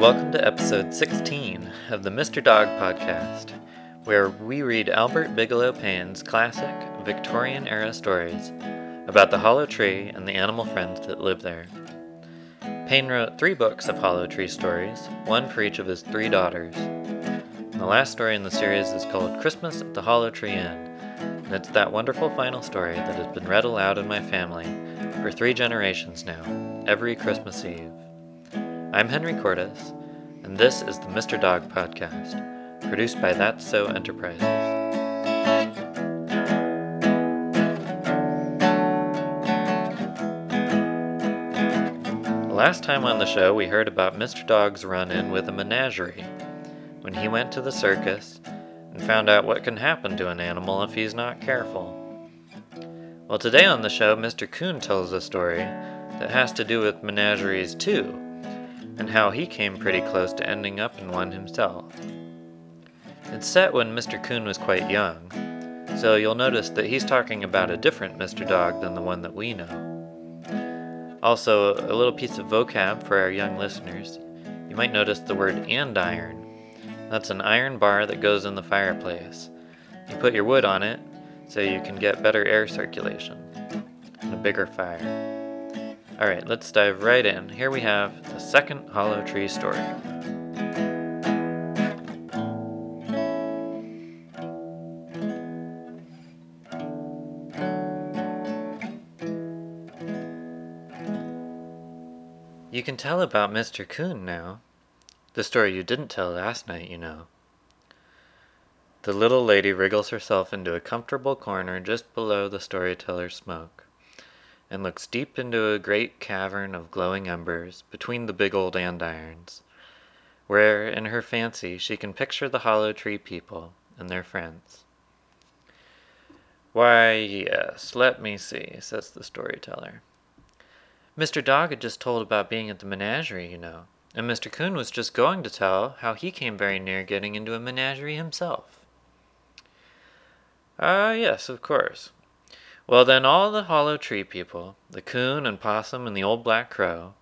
Welcome to episode 16 of the Mr. Dog Podcast, where we read Albert Bigelow Paine's classic Victorian era stories about the hollow tree and the animal friends that live there. Paine wrote three books of hollow tree stories, one for each of his three daughters. The last story in the series is called Christmas at the Hollow Tree Inn, and it's that wonderful final story that has been read aloud in my family for three generations now, every Christmas Eve. I'm Henry Cordes, and this is the Mr. Dog Podcast, produced by That's So Enterprises. Last time on the show, we heard about Mr. Dog's run in with a menagerie when he went to the circus and found out what can happen to an animal if he's not careful. Well, today on the show, Mr. Coon tells a story that has to do with menageries too, and how he came pretty close to ending up in one himself. It's set when Mr. Coon was quite young, so you'll notice that he's talking about a different Mr. Dog than the one that we know. Also, a little piece of vocab for our young listeners. You might notice the word andiron. That's an iron bar that goes in the fireplace. You put your wood on it, so you can get better air circulation and a bigger fire. Alright, let's dive right in. Here we have the second Hollow Tree story. You can tell about Mr. Coon now. The story you didn't tell last night, you know. The little lady wriggles herself into a comfortable corner just below the storyteller's smoke, and looks deep into a great cavern of glowing embers between the big old andirons, where in her fancy she can picture the hollow tree people and their friends. Why, yes, let me see, says the storyteller. Mr. Dog had just told about being at the menagerie, you know, and Mr. Coon was just going to tell how he came very near getting into a menagerie himself. Ah, yes, of course. Well, then, all the hollow tree people, the coon and possum and the old black crow,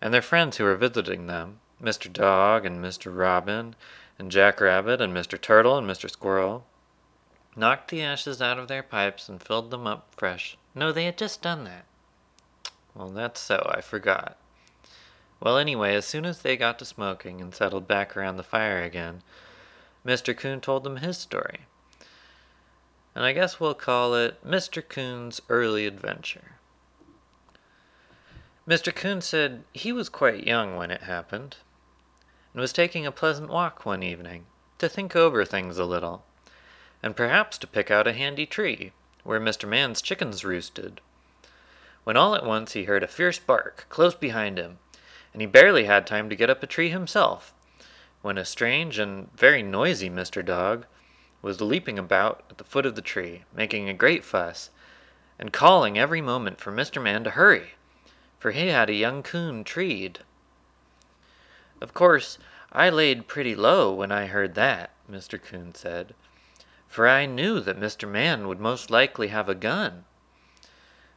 and their friends who were visiting them, Mr. Dog and Mr. Robin, and Jack Rabbit and Mr. Turtle and Mr. Squirrel, knocked the ashes out of their pipes and filled them up fresh. No, they had just done that. Well, that's so, I forgot. Well, anyway, as soon as they got to smoking and settled back around the fire again, Mr. Coon told them his story. And I guess we'll call it Mr. Coon's Early Adventure. Mr. Coon said he was quite young when it happened, and was taking a pleasant walk one evening to think over things a little, and perhaps to pick out a handy tree where Mr. Man's chickens roosted when all at once he heard a fierce bark close behind him, and he barely had time to get up a tree himself, when a strange and very noisy Mr. Dog was leaping about at the foot of the tree, making a great fuss, and calling every moment for Mr. Man to hurry, for he had a young coon treed. Of course, I laid pretty low when I heard that, Mr. Coon said, for I knew that Mr. Man would most likely have a gun.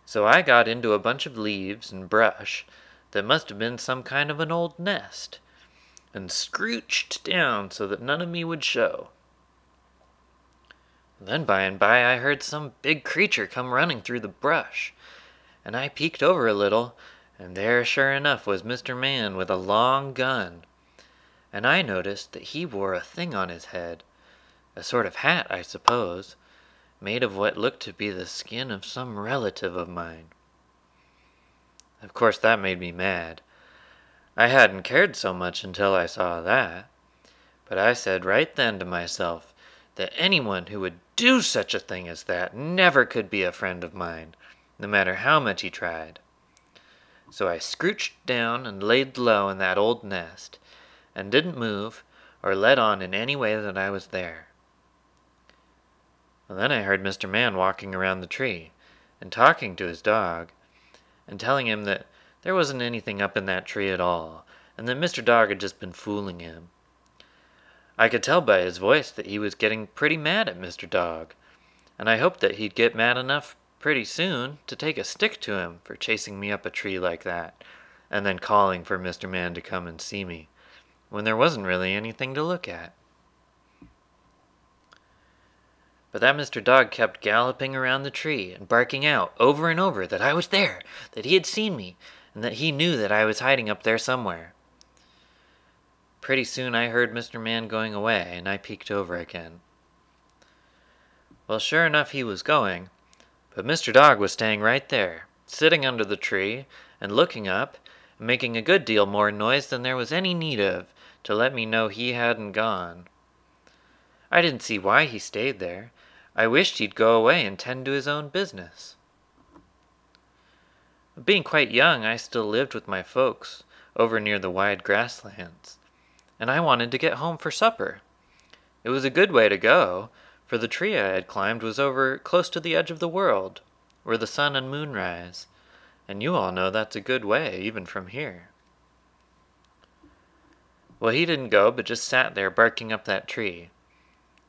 So I got into a bunch of leaves and brush that must have been some kind of an old nest, and scrooched down so that none of me would show. Then by and by I heard some big creature come running through the brush, and I peeked over a little, and there sure enough was Mr. Man with a long gun, and I noticed that he wore a thing on his head, a sort of hat, I suppose, made of what looked to be the skin of some relative of mine. Of course, that made me mad. I hadn't cared so much until I saw that, but I said right then to myself that anyone who would do such a thing as that never could be a friend of mine, no matter how much he tried. So I scrooched down and laid low in that old nest, and didn't move or let on in any way that I was there. Well, then I heard Mr. Man walking around the tree, and talking to his dog, and telling him that there wasn't anything up in that tree at all, and that Mr. Dog had just been fooling him. I could tell by his voice that he was getting pretty mad at Mr. Dog, and I hoped that he'd get mad enough pretty soon to take a stick to him for chasing me up a tree like that, and then calling for Mr. Man to come and see me, when there wasn't really anything to look at. But that Mr. Dog kept galloping around the tree and barking out over and over that I was there, that he had seen me, and that he knew that I was hiding up there somewhere. Pretty soon I heard Mr. Man going away, and I peeked over again. Well, sure enough, he was going, but Mr. Dog was staying right there, sitting under the tree and looking up, and making a good deal more noise than there was any need of to let me know he hadn't gone. I didn't see why he stayed there. I wished he'd go away and tend to his own business. Being quite young, I still lived with my folks over near the wide grasslands, and I wanted to get home for supper. It was a good way to go, for the tree I had climbed was over close to the edge of the world, where the sun and moon rise, and you all know that's a good way, even from here. Well, he didn't go, but just sat there barking up that tree.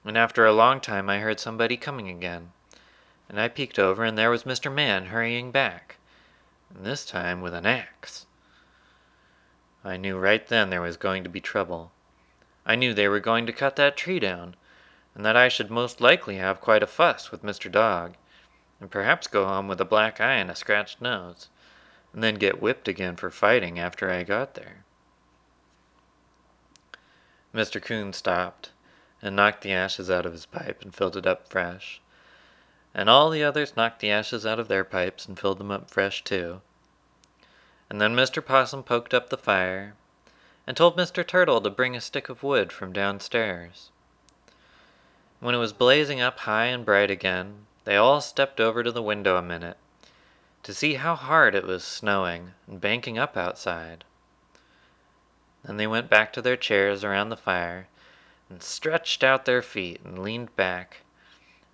And after a long time I heard somebody coming again, and I peeked over, and there was Mr. Man hurrying back, and this time with an axe. I knew right then there was going to be trouble. I knew they were going to cut that tree down, and that I should most likely have quite a fuss with Mr. Dog, and perhaps go home with a black eye and a scratched nose, and then get whipped again for fighting after I got there. Mr. Coon stopped and knocked the ashes out of his pipe and filled it up fresh. And all the others knocked the ashes out of their pipes and filled them up fresh too. And then Mr. Possum poked up the fire and told Mr. Turtle to bring a stick of wood from downstairs. When it was blazing up high and bright again, they all stepped over to the window a minute to see how hard it was snowing and banking up outside. Then they went back to their chairs around the fire and stretched out their feet and leaned back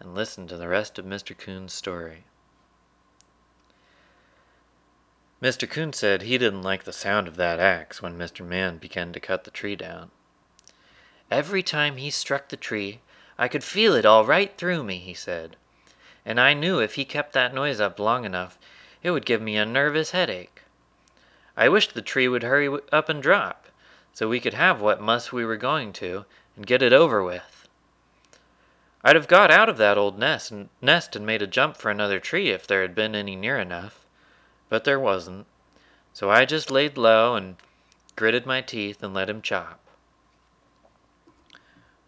and listened to the rest of Mr. Coon's story. Mr. Coon said he didn't like the sound of that axe when Mr. Man began to cut the tree down. Every time he struck the tree, I could feel it all right through me, he said, and I knew if he kept that noise up long enough, it would give me a nervous headache. I wished the tree would hurry up and drop, so we could have what muss we were going to, and get it over with. I'd have got out of that old nest and, nest and made a jump for another tree if there had been any near enough, but there wasn't, so I just laid low and gritted my teeth and let him chop.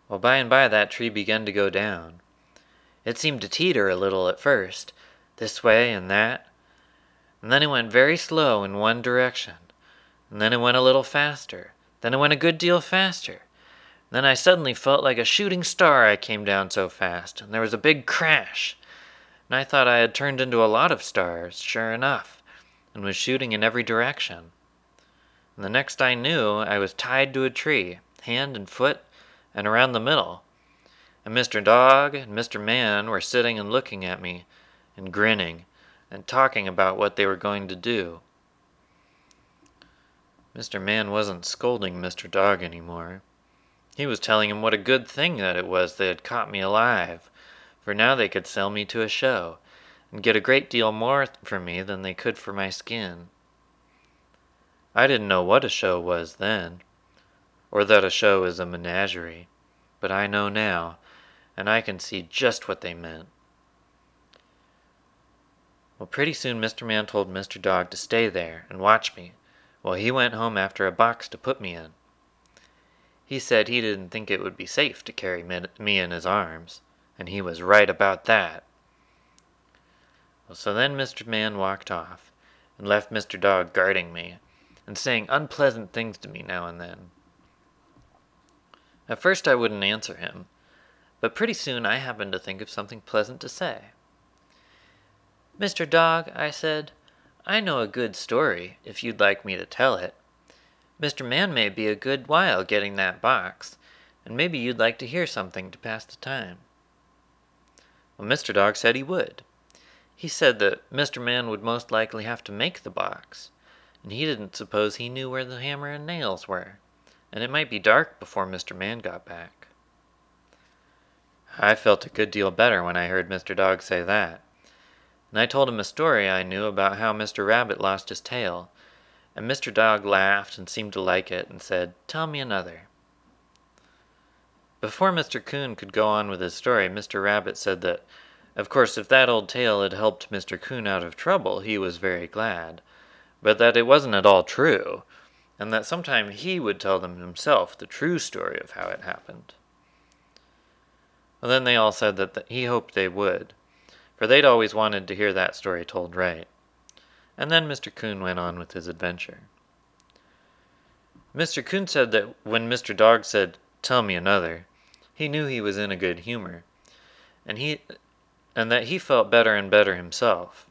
Well, by and by that tree began to go down. It seemed to teeter a little at first, this way and that, and then it went very slow in one direction, and then it went a little faster, then it went a good deal faster, then I suddenly felt like a shooting star I came down so fast, and there was a big crash. And I thought I had turned into a lot of stars, sure enough, and was shooting in every direction. And the next I knew, I was tied to a tree, hand and foot, and around the middle. And Mr. Dog and Mr. Man were sitting and looking at me, and grinning, and talking about what they were going to do. Mr. Man wasn't scolding Mr. Dog any more. He was telling him what a good thing that it was they had caught me alive, for now they could sell me to a show, and get a great deal more for me than they could for my skin. I didn't know what a show was then, or that a show is a menagerie, but I know now, and I can see just what they meant. Well, pretty soon Mr. Man told Mr. Dog to stay there and watch me while he went home after a box to put me in. He said he didn't think it would be safe to carry me in his arms, and he was right about that. So then Mr. Man walked off, and left Mr. Dog guarding me, and saying unpleasant things to me now and then. At first I wouldn't answer him, but pretty soon I happened to think of something pleasant to say. Mr. Dog, I said, I know a good story, if you'd like me to tell it. Mr. Man may be a good while getting that box, and maybe you'd like to hear something to pass the time. Well, Mr. Dog said he would. He said that Mr. Man would most likely have to make the box, and he didn't suppose he knew where the hammer and nails were, and it might be dark before Mr. Man got back. I felt a good deal better when I heard Mr. Dog say that, and I told him a story I knew about how Mr. Rabbit lost his tail, and Mr. Dog laughed and seemed to like it and said, Tell me another. Before Mr. Coon could go on with his story, Mr. Rabbit said that, of course, if that old tale had helped Mr. Coon out of trouble, he was very glad, but that it wasn't at all true, and that sometime he would tell them himself the true story of how it happened. Well, then they all said that he hoped they would, for they'd always wanted to hear that story told right. And then Mr. Coon went on with his adventure. Mr. Coon said that when Mr. Dog said, Tell me another, he knew he was in a good humor, and he and that he felt better and better himself.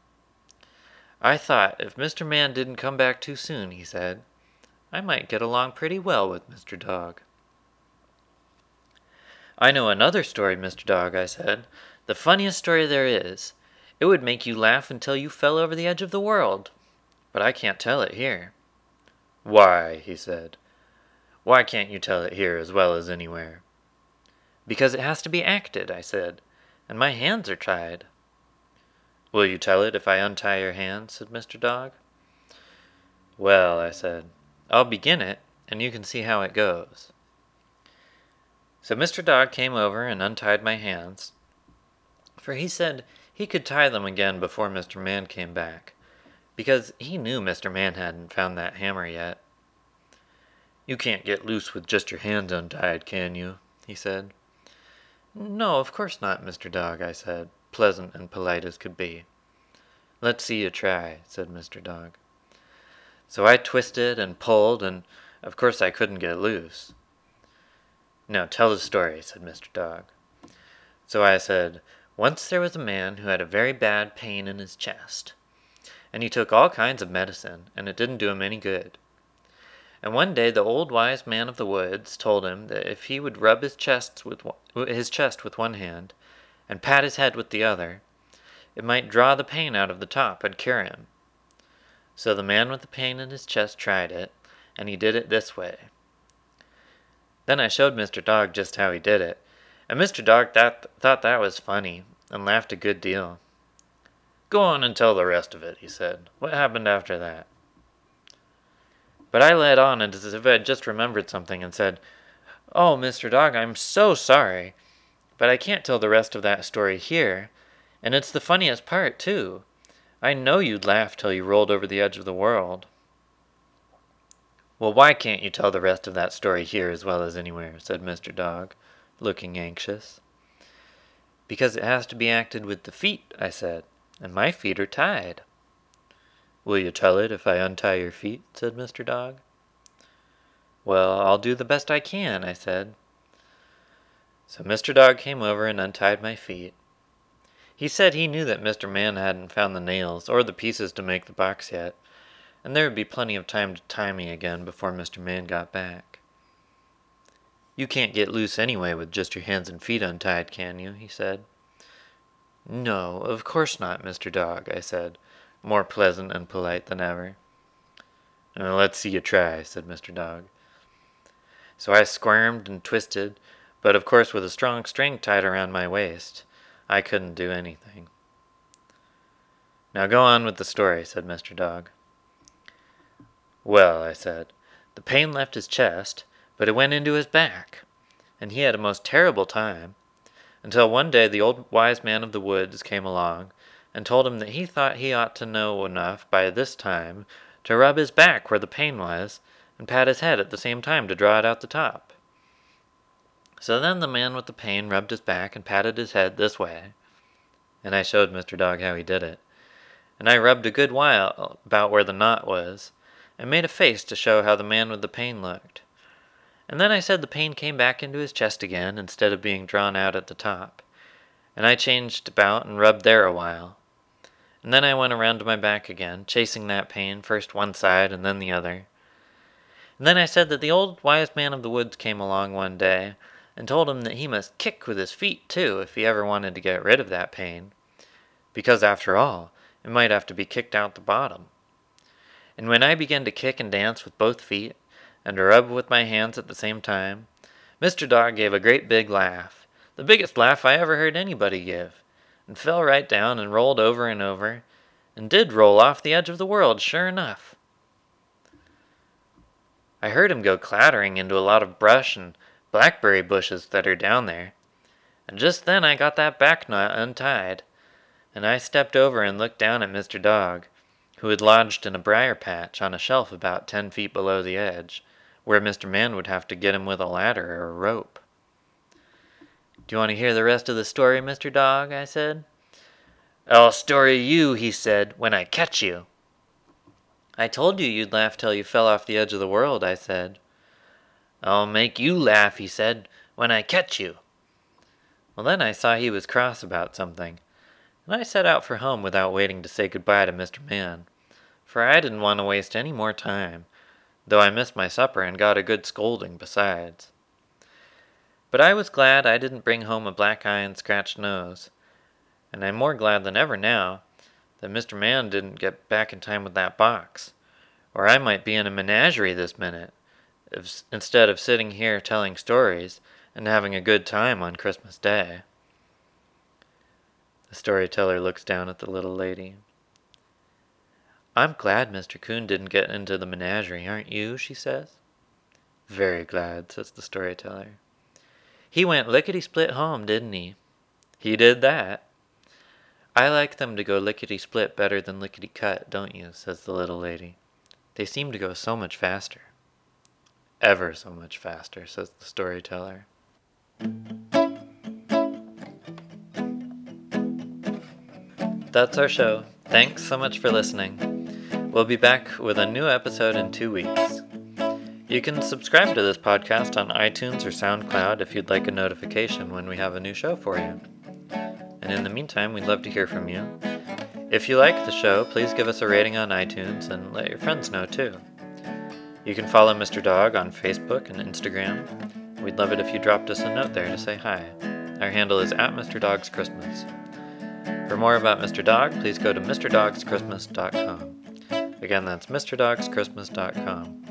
I thought if Mr. Man didn't come back too soon, he said, I might get along pretty well with Mr. Dog. I know another story, Mr. Dog, I said. The funniest story there is. It would make you laugh until you fell over the edge of the world. But I can't tell it here. Why, he said. Why can't you tell it here as well as anywhere? Because it has to be acted, I said, and my hands are tied. Will you tell it if I untie your hands? said Mr. Dog. Well, I said, I'll begin it, and you can see how it goes. So Mr. Dog came over and untied my hands, for he said he could tie them again before Mr. Man came back, because he knew Mr. Man hadn't found that hammer yet. You can't get loose with just your hands untied, can you? he said. No, of course not, Mr. Dog, I said, pleasant and polite as could be. Let's see you try, said Mr. Dog. So I twisted and pulled, and of course I couldn't get loose. Now tell the story, said Mr. Dog. So I said, Once there was a man who had a very bad pain in his chest, and he took all kinds of medicine, and it didn't do him any good. And one day the old wise man of the woods told him that if he would rub his chest with one, his chest with one hand and pat his head with the other, it might draw the pain out of the top and cure him. So the man with the pain in his chest tried it, and he did it this way. Then I showed Mr. Dog just how he did it, and Mr. Dog that, thought that was funny, and laughed a good deal. Go on and tell the rest of it, he said. What happened after that? But I led on as if I had just remembered something and said, Oh, Mr. Dog, I'm so sorry, but I can't tell the rest of that story here, and it's the funniest part, too. I know you'd laugh till you rolled over the edge of the world. Well, why can't you tell the rest of that story here as well as anywhere? said Mr. Dog, looking anxious. Because it has to be acted with the feet, I said, and my feet are tied. Will you tell it if I untie your feet? said Mr. Dog. Well, I'll do the best I can, I said. So Mr. Dog came over and untied my feet. He said he knew that Mr. Man hadn't found the nails or the pieces to make the box yet, and there would be plenty of time to tie me again before Mr. Man got back. You can't get loose anyway with just your hands and feet untied, can you? he said. No, of course not, Mr. Dog, I said, more pleasant and polite than ever. Let's see you try, said Mr. Dog. So I squirmed and twisted, but of course with a strong string tied around my waist, I couldn't do anything. Now go on with the story, said Mr. Dog. Well, I said, the pain left his chest, but it went into his back, and he had a most terrible time, until one day the old wise man of the woods came along and told him that he thought he ought to know enough by this time to rub his back where the pain was, and pat his head at the same time to draw it out the top. So then the man with the pain rubbed his back and patted his head this way, and I showed Mr. Dog how he did it, and I rubbed a good while about where the knot was, and made a face to show how the man with the pain looked. And then I said the pain came back into his chest again instead of being drawn out at the top. And I changed about and rubbed there a while. And then I went around to my back again, chasing that pain, first one side and then the other. And then I said that the old wise man of the woods came along one day and told him that he must kick with his feet too if he ever wanted to get rid of that pain. Because after all, it might have to be kicked out the bottom. And when I began to kick and dance with both feet, and to rub with my hands at the same time, Mr. Dog gave a great big laugh, the biggest laugh I ever heard anybody give, and fell right down and rolled over and over, and did roll off the edge of the world, sure enough. I heard him go clattering into a lot of brush and blackberry bushes that are down there. And just then I got that back knot untied, and I stepped over and looked down at Mr. Dog, who had lodged in a briar patch on a shelf about ten feet below the edge, where Mr. Man would have to get him with a ladder or a rope. Do you want to hear the rest of the story, Mr. Dog? I said. I'll story you, he said, when I catch you. I told you you'd laugh till you fell off the edge of the world, I said. I'll make you laugh, he said, when I catch you. Well, then I saw he was cross about something, and I set out for home without waiting to say goodbye to Mr. Man, for I didn't want to waste any more time, though I missed my supper and got a good scolding besides. But I was glad I didn't bring home a black eye and scratched nose and I'm more glad than ever now that Mr. Man didn't get back in time with that box, or I might be in a menagerie this minute, if, instead of sitting here telling stories and having a good time on Christmas Day. The storyteller looks down at the little lady. I'm glad Mr. Coon didn't get into the menagerie, aren't you? she says. Very glad, says the storyteller. He went lickety split home, didn't he? He did that. I like them to go lickety split better than lickety cut, don't you? says the little lady. They seem to go so much faster. Ever so much faster, says the storyteller. That's our show. Thanks so much for listening. We'll be back with a new episode in two weeks. You can subscribe to this podcast on iTunes or SoundCloud if you'd like a notification when we have a new show for you. And in the meantime, we'd love to hear from you. If you like the show, please give us a rating on iTunes and let your friends know too. You can follow Mr. Dog on Facebook and Instagram. We'd love it if you dropped us a note there to say hi. Our handle is at Mr. Dog's Christmas. For more about Mr. Dog, please go to MrDogsChristmas.com. Again, that's MrDogsChristmas.com.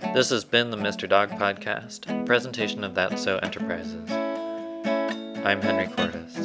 This has been the Mr. Dog Podcast, presentation of That So Enterprises. I'm Henry Cordes.